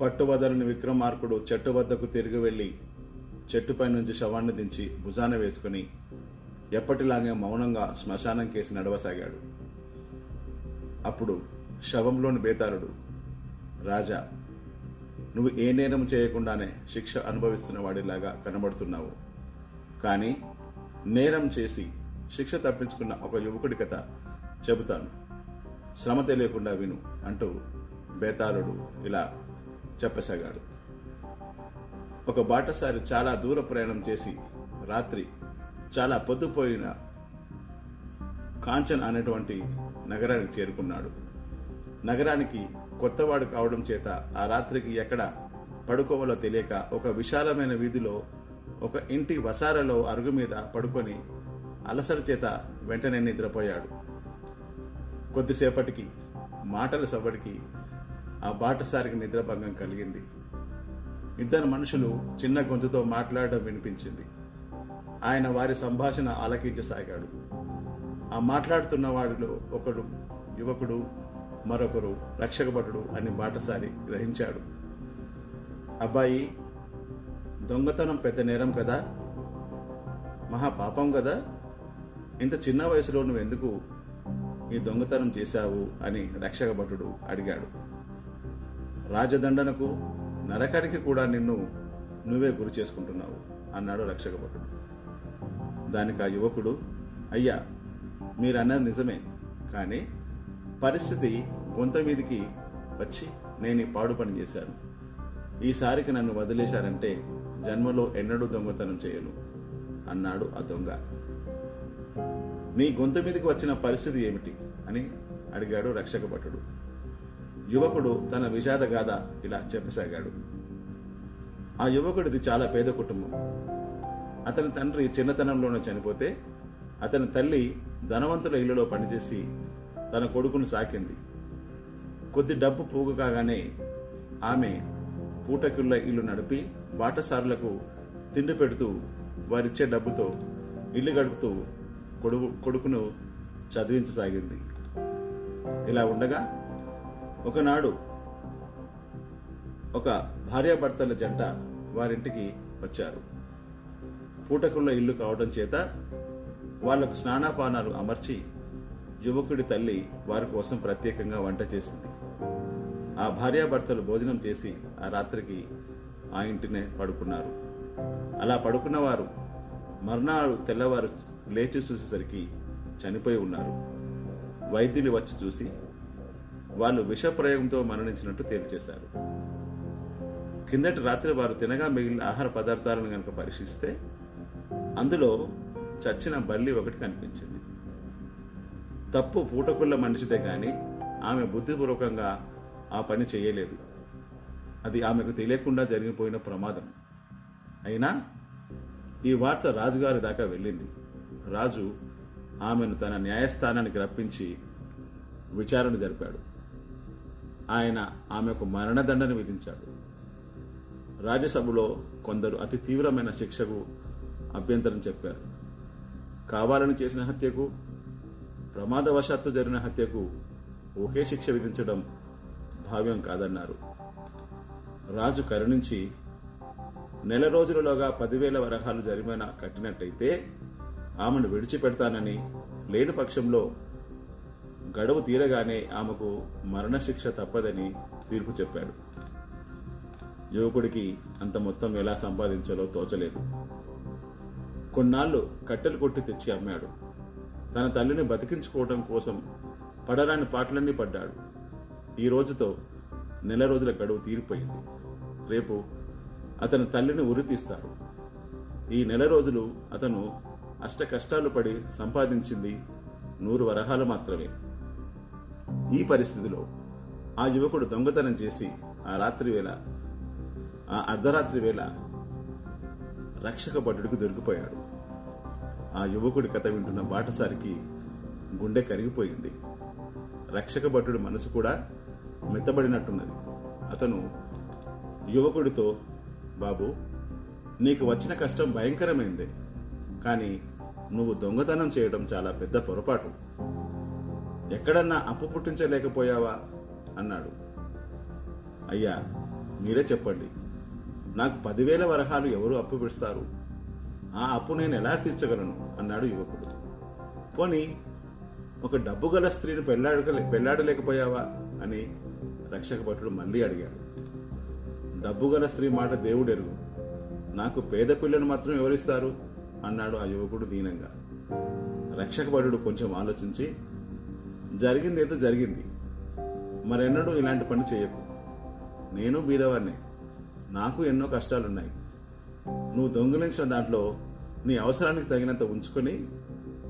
పట్టువదలని విక్రమార్కుడు చెట్టు వద్దకు తిరిగి వెళ్ళి చెట్టుపై నుంచి శవాన్ని దించి భుజాన వేసుకుని ఎప్పటిలాగే మౌనంగా శ్మశానం కేసి నడవసాగాడు. అప్పుడు శవంలోని బేతారుడు రాజా నువ్వు ఏ నేరం చేయకుండానే శిక్ష అనుభవిస్తున్న వాడిలాగా కనబడుతున్నావు. కానీ నేరం చేసి శిక్ష తప్పించుకున్న ఒక యువకుడి కథ చెబుతాను. శ్రమ తెలియకుండా విను అంటూ బేతాళుడు ఇలా చెప్పసాగాడు. ఒక బాటసారి చాలా దూర ప్రయాణం చేసి రాత్రి చాలా పొద్దుపోయిన కాంచన్ అనేటువంటి నగరానికి చేరుకున్నాడు. నగరానికి కొత్తవాడు కావడం చేత ఆ రాత్రికి ఎక్కడ పడుకోవాలో తెలియక ఒక విశాలమైన వీధిలో ఒక ఇంటి వసారలో అరుగు మీద పడుకొని అలసట చేత వెంటనే నిద్రపోయాడు. కొద్దిసేపటికి మాటల సవ్వడికి ఆ బాటసారికి నిద్రభంగం కలిగింది. ఇద్దరు మనుషులు చిన్న గొంతుతో మాట్లాడడం వినిపించింది. ఆయన వారి సంభాషణ ఆలకించసాగాడు. ఆ మాట్లాడుతున్న వాడిలో ఒకడు యువకుడు మరొకరు రక్షకభటుడు అని బాటసారి గ్రహించాడు. అబ్బాయి దొంగతనం పెద్ద నేరం కదా? మహా పాపం కదా? ఇంత చిన్న వయసులో నువ్వు ఎందుకు ఈ దొంగతనం చేశావు? అని రక్షకభటుడు అడిగాడు. రాజదండనకు నరకానికి కూడా నిన్ను నువ్వే గురి చేసుకుంటున్నావు అన్నాడు రక్షకభటుడు దానికి ఆ యువకుడు అయ్యా మీరన్నది నిజమే కానీ పరిస్థితి గొంత మీదికి వచ్చి నేను ఈ పాడు పని చేశాను. ఈసారికి నన్ను వదిలేశారంటే జన్మలో ఎన్నడూ దొంగతనం చేయను అన్నాడు ఆ దొంగ. నీ గొంతు మీదకి వచ్చిన పరిస్థితి ఏమిటి? అని అడిగాడు రక్షక భటుడు. యువకుడు తన విషాద గాథ ఇలా చెప్పసాగాడు. ఆ యువకుడిది చాలా పేద కుటుంబం. అతని తండ్రి చిన్నతనంలోనే చనిపోతే అతని తల్లి ధనవంతుల ఇల్లులో పనిచేసి తన కొడుకును సాకింది. కొద్ది డబ్బు పోగు కాగానే ఆమె పూటకిళ్ళ ఇల్లు నడిపి బాటసారులకు తిండి పెడుతూ వారిచ్చే డబ్బుతో ఇల్లు గడుపుతూ కొడుకు కొడుకును చదివించసాగింది. ఇలా ఉండగా ఒకనాడు ఒక భార్యాభర్తల జంట వారింటికి వచ్చారు. పూటకుల ఇల్లు కావడం చేత వాళ్ళకు స్నానాపానాలు అమర్చి యువకుడి తల్లి వారి కోసం ప్రత్యేకంగా వంట చేసింది. ఆ భార్యాభర్తలు భోజనం చేసి ఆ రాత్రికి ఆ ఇంటినే పడుకున్నారు. అలా పడుకున్నవారు మర్నాడు తెల్లవారు లేచి చూసేసరికి చనిపోయి ఉన్నారు. వైద్యులు వచ్చి చూసి వాళ్ళు విషప్రయోగంతో మరణించినట్టు తేల్చేశారు. కిందటి రాత్రి వారు తినగా మిగిలిన ఆహార పదార్థాలను కనుక పరీక్షిస్తే అందులో చచ్చిన బల్లి ఒకటి కనిపించింది. తప్పు పూటకుళ్ళ మనిషిదే కానీ ఆమె బుద్ధిపూర్వకంగా ఆ పని చేయలేదు. అది ఆమెకు తెలియకుండా జరిగిపోయిన ప్రమాదం. అయినా ఈ వార్త రాజుగారి దాకా వెళ్ళింది. రాజు ఆమెను తన న్యాయస్థానానికి రప్పించి విచారణ జరిపాడు. ఆయన ఆమెకు మరణదండన విధించాడు. రాజ్యసభలో కొందరు అతి తీవ్రమైన శిక్షకు అభ్యంతరం చెప్పారు. కావాలని చేసిన హత్యకు ప్రమాదవశాత్తు జరిగిన హత్యకు ఒకే శిక్ష విధించడం భావ్యం కాదన్నారు. రాజు కరుణించి నెల రోజులలోగా పదివేల వరహాలు జరిమానా కట్టినట్టయితే ఆమెను విడిచిపెడతానని లేని పక్షంలో గడువు తీరగానే ఆమెకు మరణశిక్ష తప్పదని తీర్పు చెప్పాడు. యువకుడికి అంత మొత్తం ఎలా సంపాదించాలో తోచలేదు. కొన్నాళ్ళు కట్టెలు కొట్టి తెచ్చి అమ్మాడు. తన తల్లిని బతికించుకోవడం కోసం పడరాని పాటలన్నీ పడ్డాడు. ఈ రోజుతో నెల రోజుల గడువు తీరిపోయింది. రేపు అతని తల్లిని ఉరి తీస్తారు. ఈ నెల రోజులు అతను అష్ట కష్టాలు పడి సంపాదించింది నూరు వరహాలు మాత్రమే. ఈ పరిస్థితిలో ఆ యువకుడు దొంగతనం చేసి ఆ రాత్రి వేళ ఆ అర్ధరాత్రి వేళ రక్షక భటుడికి దొరికిపోయాడు. ఆ యువకుడి కథ వింటున్న బాటసారికి గుండె కరిగిపోయింది. రక్షక భటుడి మనసు కూడా మెత్తబడినట్టున్నది. అతను యువకుడితో బాబు నీకు వచ్చిన కష్టం భయంకరమైందే కానీ నువ్వు దొంగతనం చేయడం చాలా పెద్ద పొరపాటు. ఎక్కడన్నా అప్పు పుట్టించలేకపోయావా? అన్నాడు. అయ్యా మీరే చెప్పండి. నాకు పదివేల వరహాలు ఎవరు అప్పు పెడతారు ఆ అప్పు నేను ఎలా తీర్చగలను? అన్నాడు యువకుడు. పోని ఒక డబ్బు గల స్త్రీని పెళ్ళాడగలే పెళ్ళాడలేకపోయావా? అని రక్షక భటుడు మళ్ళీ అడిగాడు. డబ్బు గల స్త్రీ మాట దేవుడెరుగు. నాకు పేద పిల్లను మాత్రం ఎవరిస్తారు? అన్నాడు ఆ యువకుడు దీనంగా. రక్షక భటుడు కొంచెం ఆలోచించి జరిగింది ఏదో జరిగింది. మరెన్నడూ ఇలాంటి పని చేయకు. నేను బీదవాడినే నాకు ఎన్నో కష్టాలున్నాయి. నువ్వు దొంగిలించిన దాంట్లో నీ అవసరానికి తగినంత ఉంచుకొని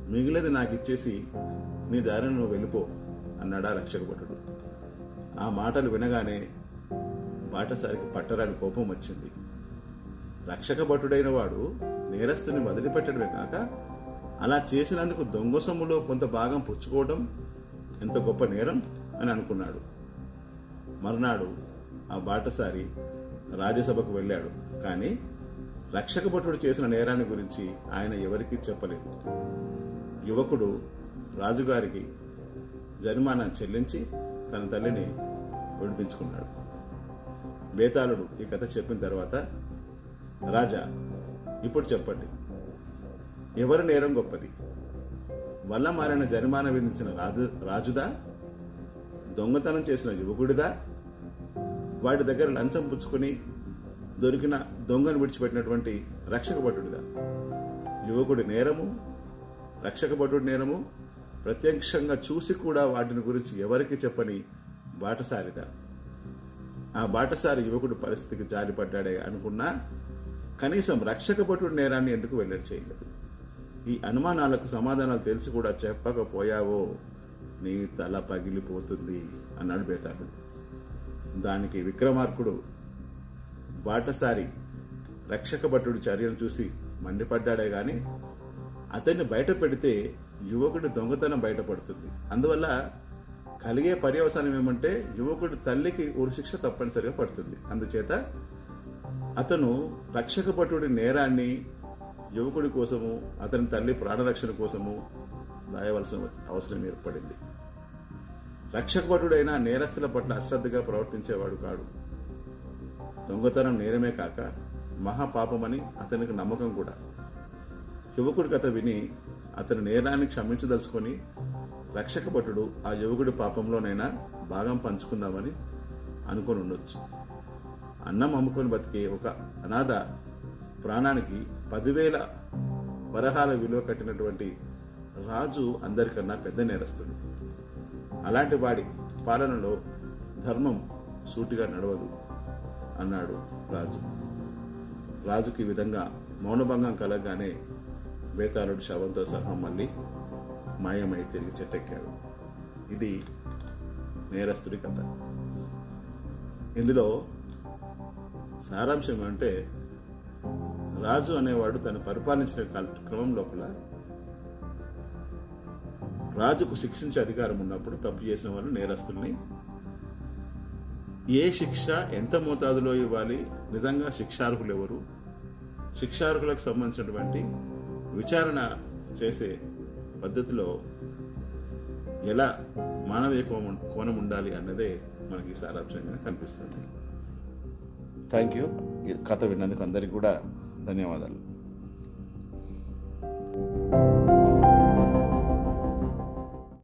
మిగిలేది నాకు ఇచ్చేసి నీ దారిని నువ్వు వెళ్ళిపో అన్నాడా రక్షక భటుడు ఆ మాటలు వినగానే బాటసారికి పట్టరాని కోపం వచ్చింది. రక్షక భటుడైన వాడు నేరస్తుని వదిలిపెట్టడమే కాక అలా చేసినందుకు దొంగ సొమ్ములో కొంత భాగం పుచ్చుకోవడం ఎంత గొప్ప నేరం అని అనుకున్నాడు. మర్నాడు ఆ బాటసారి రాజ్యసభకు వెళ్ళాడు. కానీ రక్షక భటుడు చేసిన నేరాన్ని గురించి ఆయన ఎవరికీ చెప్పలేదు. యువకుడు రాజుగారికి జరిమానా చెల్లించి తన తల్లిని విడిపించుకున్నాడు. బేతాళుడు ఈ కథ చెప్పిన తర్వాత రాజా ఇప్పుడు చెప్పండి. ఎవరి నేరం గొప్పది? వల్ల మారిన జరిమానా విధించిన రాజు రాజుదా? దొంగతనం చేసిన యువకుడిదా? వాడి దగ్గర లంచం పుచ్చుకొని దొరికిన దొంగను విడిచిపెట్టినటువంటి రక్షక భటుడిదా? యువకుడి నేరము? రక్షక భటుడి నేరము? ప్రత్యక్షంగా చూసి కూడా వాటిని గురించి ఎవరికి చెప్పని బాటసారిదా? ఆ బాటసారి యువకుడు పరిస్థితికి జారిపడ్డాడే అనుకున్నా కనీసం రక్షక భటుడి నేరాన్ని ఎందుకు వెల్లడి చేయలేదు? ఈ అనుమానాలకు సమాధానాలు తెలిసి కూడా చెప్పకపోయావో నీ తల పగిలిపోతుంది అన్నాడు బేతాళుడు. దానికి విక్రమార్కుడు బాటసారి రక్షక భటుడి చర్యను చూసి మండిపడ్డాడే కానీ అతన్ని బయట పెడితే యువకుడి దొంగతనం బయటపడుతుంది. అందువల్ల కలిగే పర్యవసానం ఏమంటే యువకుడి తల్లికి ఉరిశిక్ష తప్పనిసరిగా పడుతుంది. అందుచేత అతను రక్షక భటుడి నేరాన్ని యువకుడి కోసము అతని తల్లి ప్రాణరక్షణ కోసము దాయవలసిన అవసరం ఏర్పడింది. రక్షకభటుడైన నేరస్తుల పట్ల అశ్రద్ధగా ప్రవర్తించేవాడు కాడు. దొంగతనం నేరమే కాక మహాపాపమని అతనికి నమ్మకం కూడా. యువకుడి కథ విని అతని నేరాన్ని క్షమించదలుచుకొని రక్షక భటుడు ఆ యువకుడి పాపంలోనైనా భాగం పంచుకుందామని అనుకొని ఉండొచ్చు. అన్నం అమ్ముకొని బతికే ఒక అనాథ ప్రాణానికి పదివేల వరహాల విలువ కట్టినటువంటి రాజు అందరికన్నా పెద్ద నేరస్తుడు. అలాంటి వాడి పాలనలో ధర్మం సూటిగా నడవదు అన్నాడు రాజు. రాజుకి విధంగా మౌనభంగం కలగగానే బేతాళుడు శవంతో సహా మళ్ళీ మాయమై తిరిగి చెట్టెక్కాడు. ఇది నేరస్తుడి కథ. ఇందులో సారాంశం అంటే రాజు అనేవాడు తను పరిపాలించిన క్రమం లోపల రాజుకు శిక్షించే అధికారం ఉన్నప్పుడు తప్పు చేసిన వాళ్ళు నేరస్తుల్ని. ఏ శిక్ష ఎంత మోతాదులో ఇవ్వాలి? నిజంగా శిక్షార్హులు ఎవరు? శిక్షార్హులకు సంబంధించినటువంటి విచారణ చేసే పద్ధతిలో ఎలా మానవీయ కోణం కోణం ఉండాలి అన్నదే మనకి సారాంశంగా కనిపిస్తుంది. థ్యాంక్ యూ కథ విన్నందుకు అందరికీ కూడా ధన్యవాదాలు.